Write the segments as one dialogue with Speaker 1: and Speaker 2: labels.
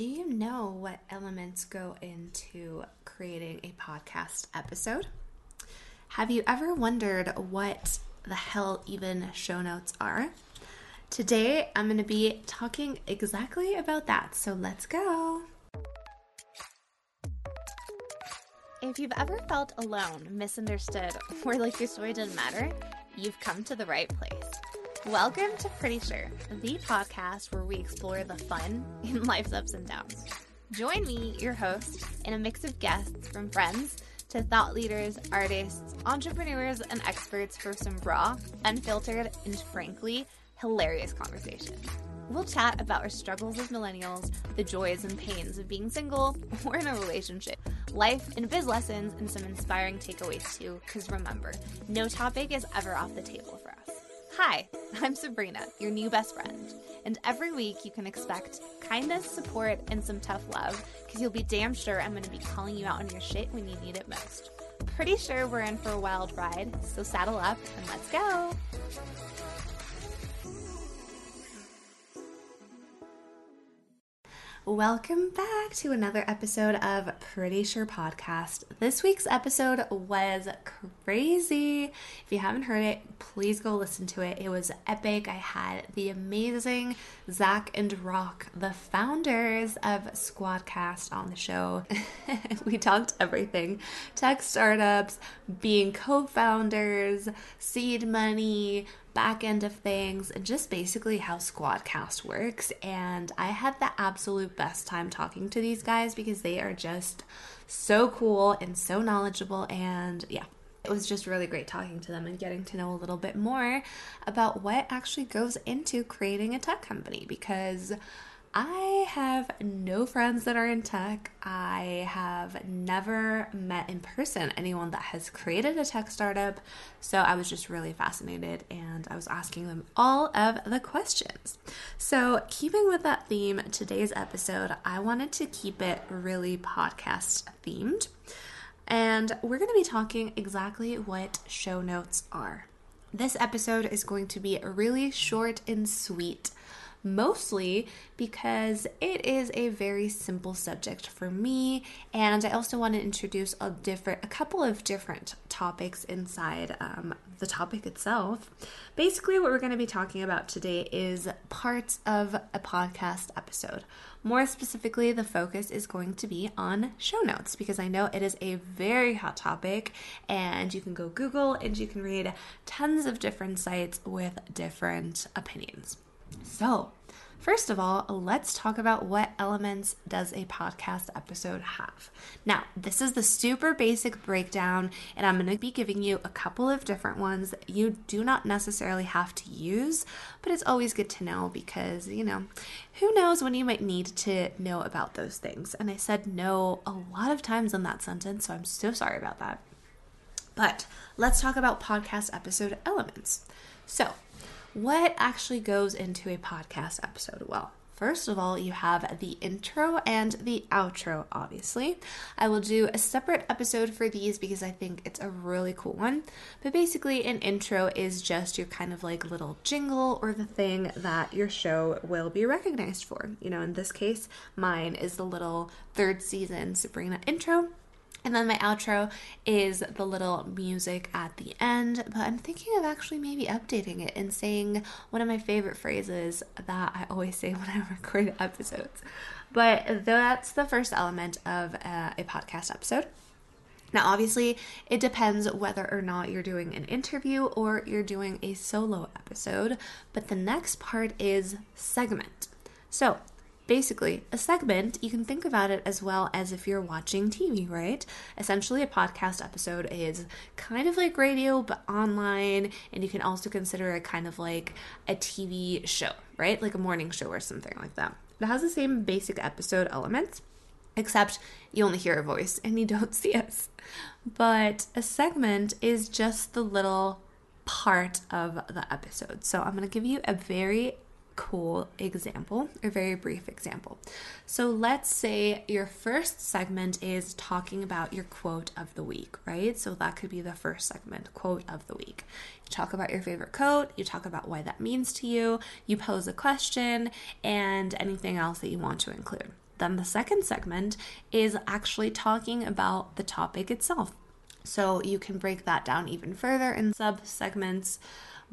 Speaker 1: Do you know what elements go into creating a podcast episode? Have you ever wondered what the hell even show notes are? Today, I'm going to be talking exactly about that. So let's go. If you've ever felt alone, misunderstood, or like your story didn't matter, you've come to the right place. Welcome to Pretty Sure, the podcast where we explore the fun in life's ups and downs. Join me, your host, in a mix of guests from friends to thought leaders, artists, entrepreneurs, and experts for some raw, unfiltered, and frankly, hilarious conversation. We'll chat about our struggles as millennials, the joys and pains of being single or in a relationship, life and biz lessons, and some inspiring takeaways too, because remember, no topic is ever off the table for us. Hi, I'm Sabrina, your new best friend. And every week you can expect kindness, support, and some tough love because you'll be damn sure I'm going to be calling you out on your shit when you need it most. Pretty sure we're in for a wild ride, so saddle up and let's go. Welcome back to another episode of Pretty Sure Podcast. This week's episode was crazy. If you haven't heard it, please go listen to it. It was epic. I had the amazing Zach and Rock, the founders of Squadcast, on the show. we talked everything tech startups, being co founders, seed money, back end of things and just basically how Squadcast works. And I had the absolute best time talking to these guys because they are just so cool and so knowledgeable. And yeah, it was just really great talking to them and getting to know a little bit more about what actually goes into creating a tech company because I have no friends that are in tech. I have never met in person anyone that has created a tech startup. So I was just really fascinated and I was asking them all of the questions. So, keeping with that theme, today's episode, I wanted to keep it really podcast themed. And we're going to be talking exactly what show notes are. This episode is going to be really short and sweet mostly because it is a very simple subject for me and I also want to introduce a different a couple of different topics inside um, the topic itself. Basically what we're going to be talking about today is parts of a podcast episode. More specifically, the focus is going to be on show notes because I know it is a very hot topic and you can go Google and you can read tons of different sites with different opinions. So, First of all, let's talk about what elements does a podcast episode have. Now, this is the super basic breakdown and I'm going to be giving you a couple of different ones that you do not necessarily have to use, but it's always good to know because, you know, who knows when you might need to know about those things. And I said no a lot of times in that sentence, so I'm so sorry about that. But let's talk about podcast episode elements. So, what actually goes into a podcast episode? Well, First of all, you have the intro and the outro, obviously. I will do a separate episode for these because I think it's a really cool one. But basically, an intro is just your kind of like little jingle or the thing that your show will be recognized for. You know, in this case, mine is the little third season Sabrina intro. And then my outro is the little music at the end, but I'm thinking of actually maybe updating it and saying one of my favorite phrases that I always say when I record episodes. But that's the first element of uh, a podcast episode. Now, obviously, it depends whether or not you're doing an interview or you're doing a solo episode, but the next part is segment. So, basically a segment you can think about it as well as if you're watching tv right? Essentially a podcast episode is kind of like radio but online and you can also consider it kind of like a tv show right? Like a morning show or something like that. It has the same basic episode elements except you only hear a voice and you don't see us. But a segment is just the little part of the episode. So i'm going to give you a very cool example, a very brief example. So let's say your first segment is talking about your quote of the week, right? So that could be the first segment, quote of the week. You talk about your favorite quote, you talk about why that means to you, you pose a question, and anything else that you want to include. then the second segment is actually talking about the topic itself. So you can break that down even further in sub segments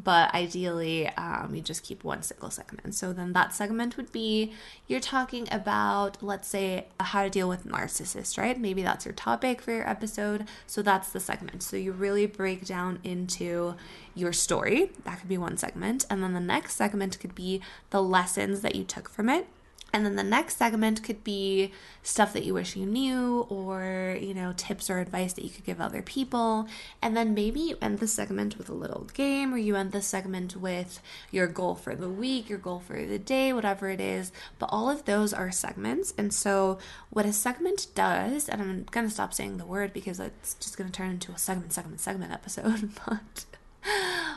Speaker 1: but ideally um, you just keep one single segment. So then that segment would be you're talking about, let's say, how to deal with narcissists, right? Maybe that's your topic for your episode. So that's the segment. So you really break down into your story. That could be one segment. And then the next segment could be the lessons that you took from it. And then the next segment could be stuff that you wish you knew, or, you know, tips or advice that you could give other people. And then maybe you end the segment with a little game, or you end the segment with your goal for the week, your goal for the day, whatever it is. But all of those are segments. And so, what a segment does, and I'm going to stop saying the word because it's just going to turn into a segment, segment, segment episode, but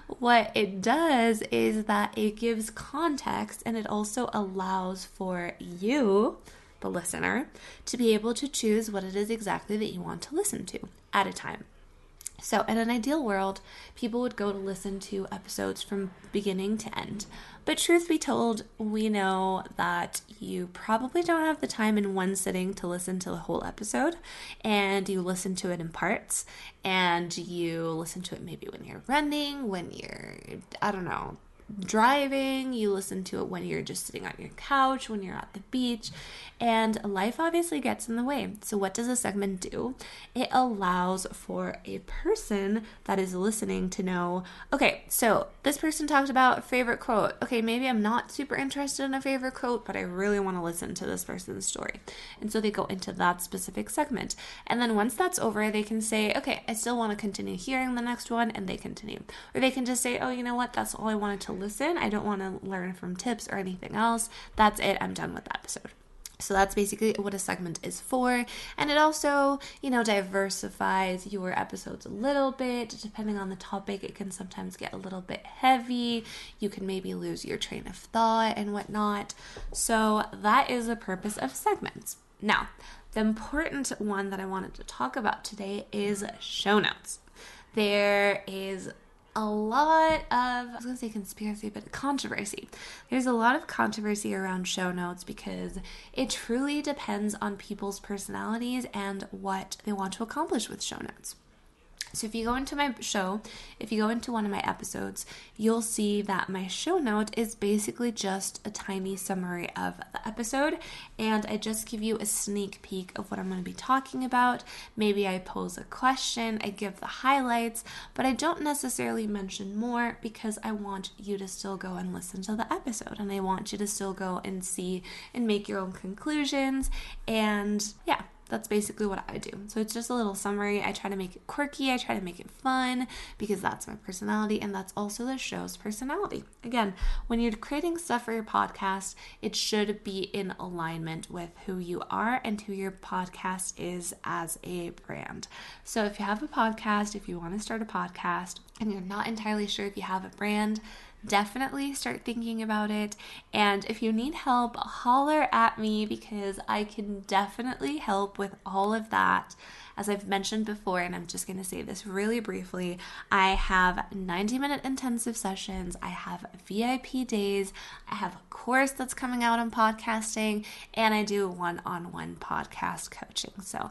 Speaker 1: what it does is that it gives context and it also allows for you, the listener, to be able to choose what it is exactly that you want to listen to at a time. So, in an ideal world, people would go to listen to episodes from beginning to end. But, truth be told, we know that you probably don't have the time in one sitting to listen to the whole episode, and you listen to it in parts, and you listen to it maybe when you're running, when you're, I don't know, driving, you listen to it when you're just sitting on your couch, when you're at the beach, and life obviously gets in the way. So, what does a segment do? It allows for a person that is listening to know okay, so this person talked about favorite quote. Okay, maybe I'm not super interested in a favorite quote, but I really want to listen to this person's story. And so they go into that specific segment. And then once that's over, they can say, okay, I still want to continue hearing the next one, and they continue. Or they can just say, oh, you know what, that's all I wanted to listen. I don't want to learn from tips or anything else. That's it. I'm done with the episode. So that's basically what a segment is for. And it also, you know, diversifies your episodes a little bit. Depending on the topic, it can sometimes get a little bit heavy. You can maybe lose your train of thought and whatnot. So that is the purpose of segments. Now, the important one that I wanted to talk about today is show notes. There is a lot of, I was to say conspiracy, but controversy. There's a lot of controversy around show notes because it truly depends on people's personalities and what they want to accomplish with show notes. So if you go into my show, if you go into one of my episodes, you'll see that my show note is basically just a tiny summary of the episode and I just give you a sneak peek of what I'm going to be talking about. Maybe I pose a question, I give the highlights, but I don't necessarily mention more because I want you to still go and listen to the episode and I want you to still go and see and make your own conclusions and yeah, that's basically what I do. So it's just a little summary. I try to make it quirky, I try to make it fun because that's my personality and that's also the show's personality. Again, when you're creating stuff for your podcast, it should be in alignment with who you are and who your podcast is as a brand. So if you have a podcast, if you want to start a podcast and you're not entirely sure if you have a brand, definitely start thinking about it. And if you need help, holler at me because I can definitely help with all of that. As I've mentioned before, and I'm just going to say this really briefly, I have 90 minute intensive sessions, I have VIP days, I have a course that's coming out on podcasting, and I do one on one podcast coaching. So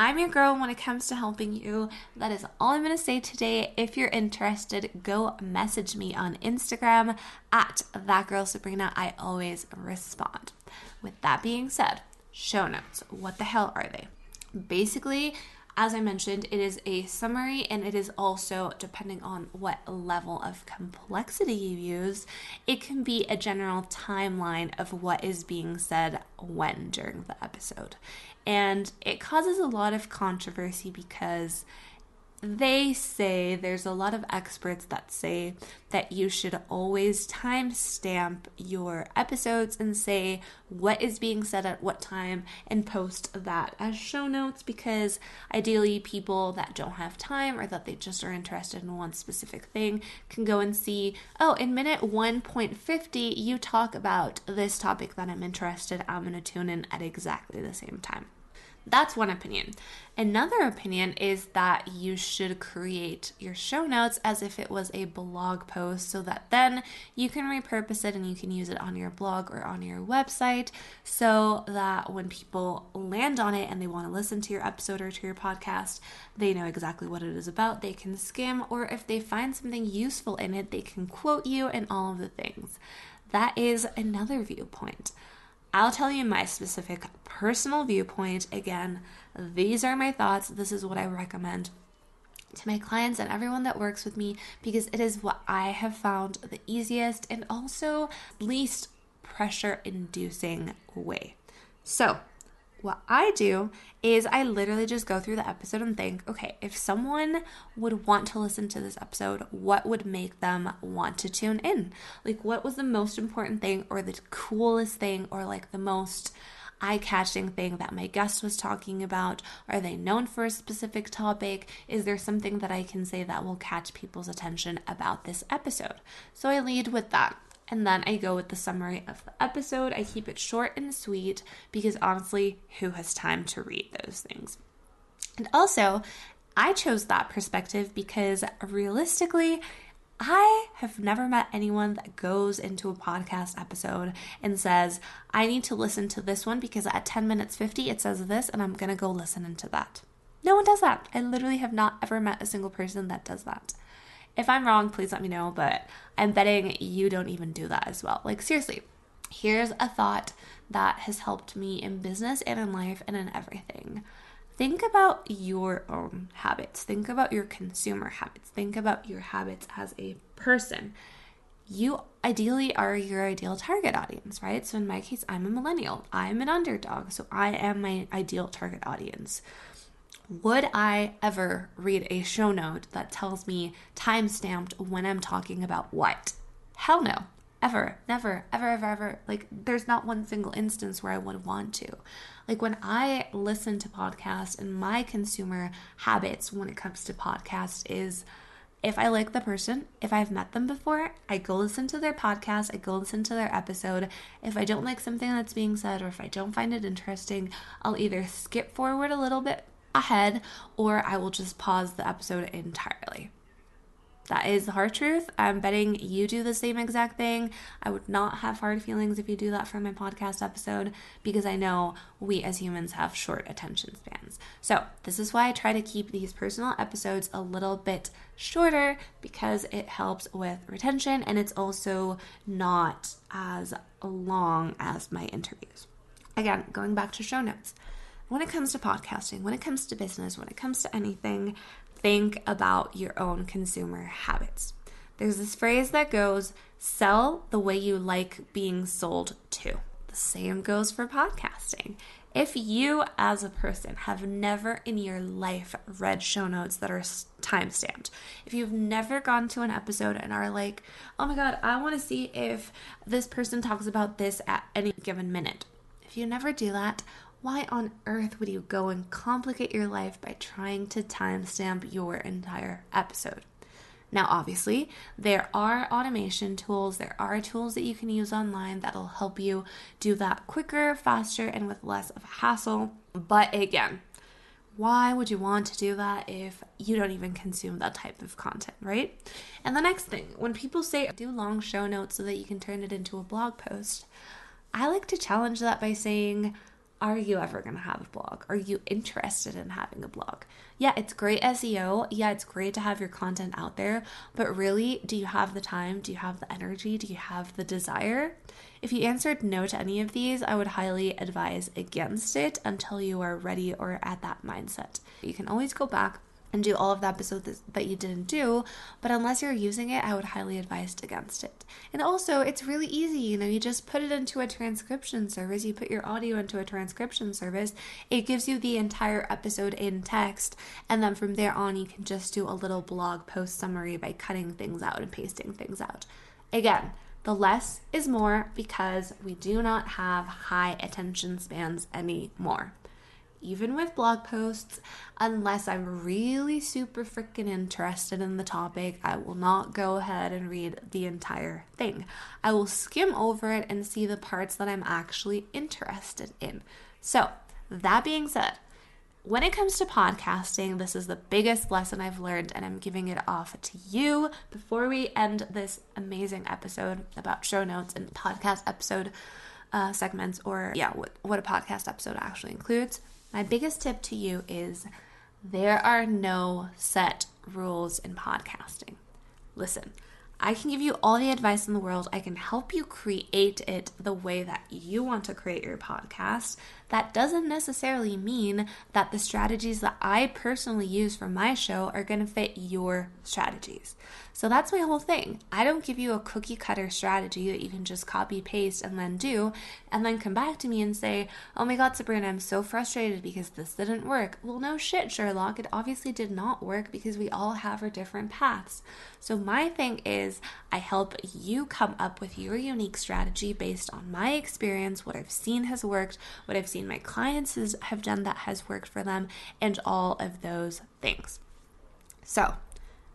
Speaker 1: I'm your girl when it comes to helping you. That is all I'm going to say today. If you're interested, go message me on Instagram at that girl. I always respond. With that being said, show notes. What the hell are they? Basically, as I mentioned, it is a summary and it is also, depending on what level of complexity you use, it can be a general timeline of what is being said when during the episode. And it causes a lot of controversy because they say there's a lot of experts that say that you should always timestamp your episodes and say what is being said at what time and post that as show notes because ideally people that don't have time or that they just are interested in one specific thing can go and see oh in minute 1.50 you talk about this topic that I'm interested I'm going to tune in at exactly the same time That's one opinion. Another opinion is that you should create your show notes as if it was a blog post so that then you can repurpose it and you can use it on your blog or on your website so that when people land on it and they want to listen to your episode or to your podcast, they know exactly what it is about. They can skim, or if they find something useful in it, they can quote you and all of the things. That is another viewpoint. I'll tell you my specific personal viewpoint. Again, these are my thoughts. This is what I recommend to my clients and everyone that works with me because it is what I have found the easiest and also least pressure inducing way. So, what I do is I literally just go through the episode and think, okay, if someone would want to listen to this episode, what would make them want to tune in? Like, what was the most important thing, or the coolest thing, or like the most eye catching thing that my guest was talking about? Are they known for a specific topic? Is there something that I can say that will catch people's attention about this episode? So I lead with that and then I go with the summary of the episode. I keep it short and sweet because honestly, who has time to read those things? And also, I chose that perspective because realistically, I have never met anyone that goes into a podcast episode and says, I need to listen to this one because at 10 minutes 50 it says this and I'm going to go listen into that. No one does that. I literally have not ever met a single person that does that. If I'm wrong, please let me know, but I'm betting you don't even do that as well. Like, seriously, here's a thought that has helped me in business and in life and in everything. Think about your own habits. Think about your consumer habits. Think about your habits as a person. You ideally are your ideal target audience, right? So, in my case, I'm a millennial. I'm an underdog. So, I am my ideal target audience. Would I ever read a show note that tells me time stamped when I'm talking about what? Hell no. Ever, never, ever, ever, ever. Like, there's not one single instance where I would want to. Like, when I listen to podcasts and my consumer habits when it comes to podcasts is if I like the person, if I've met them before, I go listen to their podcast, I go listen to their episode. If I don't like something that's being said or if I don't find it interesting, I'll either skip forward a little bit ahead or I will just pause the episode entirely. That is the hard truth. I'm betting you do the same exact thing. I would not have hard feelings if you do that for my podcast episode because I know we as humans have short attention spans. So, this is why I try to keep these personal episodes a little bit shorter because it helps with retention and it's also not as long as my interviews. Again, going back to show notes when it comes to podcasting, when it comes to business, when it comes to anything, think about your own consumer habits. There's this phrase that goes, sell the way you like being sold to. The same goes for podcasting. If you, as a person, have never in your life read show notes that are time stamped, if you've never gone to an episode and are like, oh my God, I want to see if this person talks about this at any given minute, if you never do that, why on earth would you go and complicate your life by trying to timestamp your entire episode? Now, obviously, there are automation tools, there are tools that you can use online that'll help you do that quicker, faster, and with less of a hassle. But again, why would you want to do that if you don't even consume that type of content, right? And the next thing, when people say do long show notes so that you can turn it into a blog post, I like to challenge that by saying, are you ever going to have a blog? Are you interested in having a blog? Yeah, it's great SEO. Yeah, it's great to have your content out there, but really, do you have the time? Do you have the energy? Do you have the desire? If you answered no to any of these, I would highly advise against it until you are ready or at that mindset. You can always go back and do all of the episodes that you didn't do. But unless you're using it, I would highly advise against it. And also, it's really easy. You know, you just put it into a transcription service, you put your audio into a transcription service, it gives you the entire episode in text. And then from there on, you can just do a little blog post summary by cutting things out and pasting things out. Again, the less is more because we do not have high attention spans anymore even with blog posts, unless I'm really super freaking interested in the topic, I will not go ahead and read the entire thing. I will skim over it and see the parts that I'm actually interested in. So, that being said, when it comes to podcasting, this is the biggest lesson I've learned, and I'm giving it off to you before we end this amazing episode about show notes and podcast episode uh, segments, or yeah, what, what a podcast episode actually includes. My biggest tip to you is there are no set rules in podcasting. Listen, I can give you all the advice in the world. I can help you create it the way that you want to create your podcast. That doesn't necessarily mean that the strategies that I personally use for my show are going to fit your strategies. So that's my whole thing. I don't give you a cookie cutter strategy that you can just copy paste and then do, and then come back to me and say, Oh my God, Sabrina, I'm so frustrated because this didn't work. Well, no shit, Sherlock. It obviously did not work because we all have our different paths. So my thing is, I help you come up with your unique strategy based on my experience, what I've seen has worked, what I've seen my clients have done that has worked for them, and all of those things. So,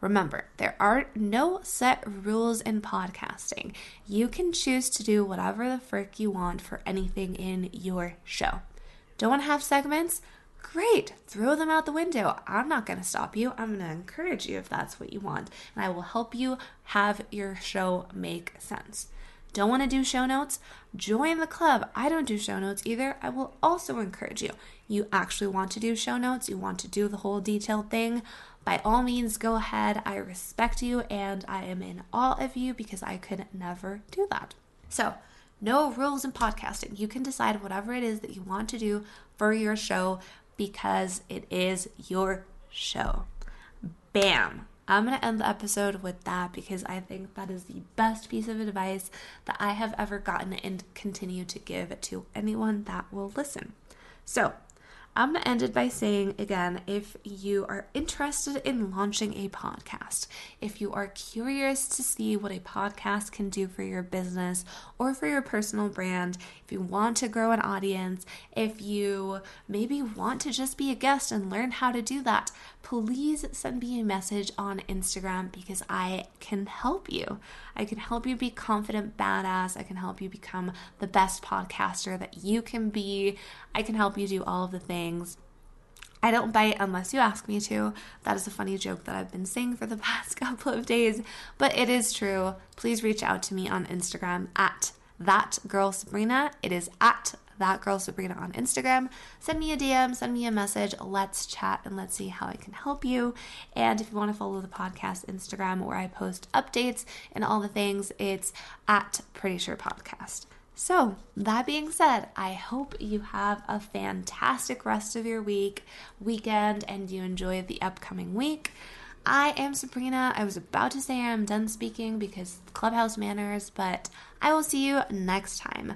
Speaker 1: Remember, there are no set rules in podcasting. You can choose to do whatever the frick you want for anything in your show. Don't want to have segments? Great, throw them out the window. I'm not going to stop you. I'm going to encourage you if that's what you want, and I will help you have your show make sense. Don't want to do show notes? Join the club. I don't do show notes either. I will also encourage you. You actually want to do show notes, you want to do the whole detailed thing by all means, go ahead. I respect you and I am in awe of you because I could never do that. So, no rules in podcasting. You can decide whatever it is that you want to do for your show because it is your show. Bam. I'm going to end the episode with that because I think that is the best piece of advice that I have ever gotten and continue to give to anyone that will listen. So, I'm going to end it by saying again if you are interested in launching a podcast, if you are curious to see what a podcast can do for your business or for your personal brand, if you want to grow an audience, if you maybe want to just be a guest and learn how to do that, please send me a message on Instagram because I can help you. I can help you be confident, badass. I can help you become the best podcaster that you can be. I can help you do all of the things. I don't bite unless you ask me to. That is a funny joke that I've been saying for the past couple of days, but it is true. Please reach out to me on Instagram at that girl Sabrina. It is at that girl Sabrina on Instagram. Send me a DM, send me a message. Let's chat and let's see how I can help you. And if you want to follow the podcast Instagram where I post updates and all the things, it's at Pretty Sure Podcast. So, that being said, I hope you have a fantastic rest of your week, weekend, and you enjoy the upcoming week. I am Sabrina. I was about to say I'm done speaking because Clubhouse manners, but I will see you next time.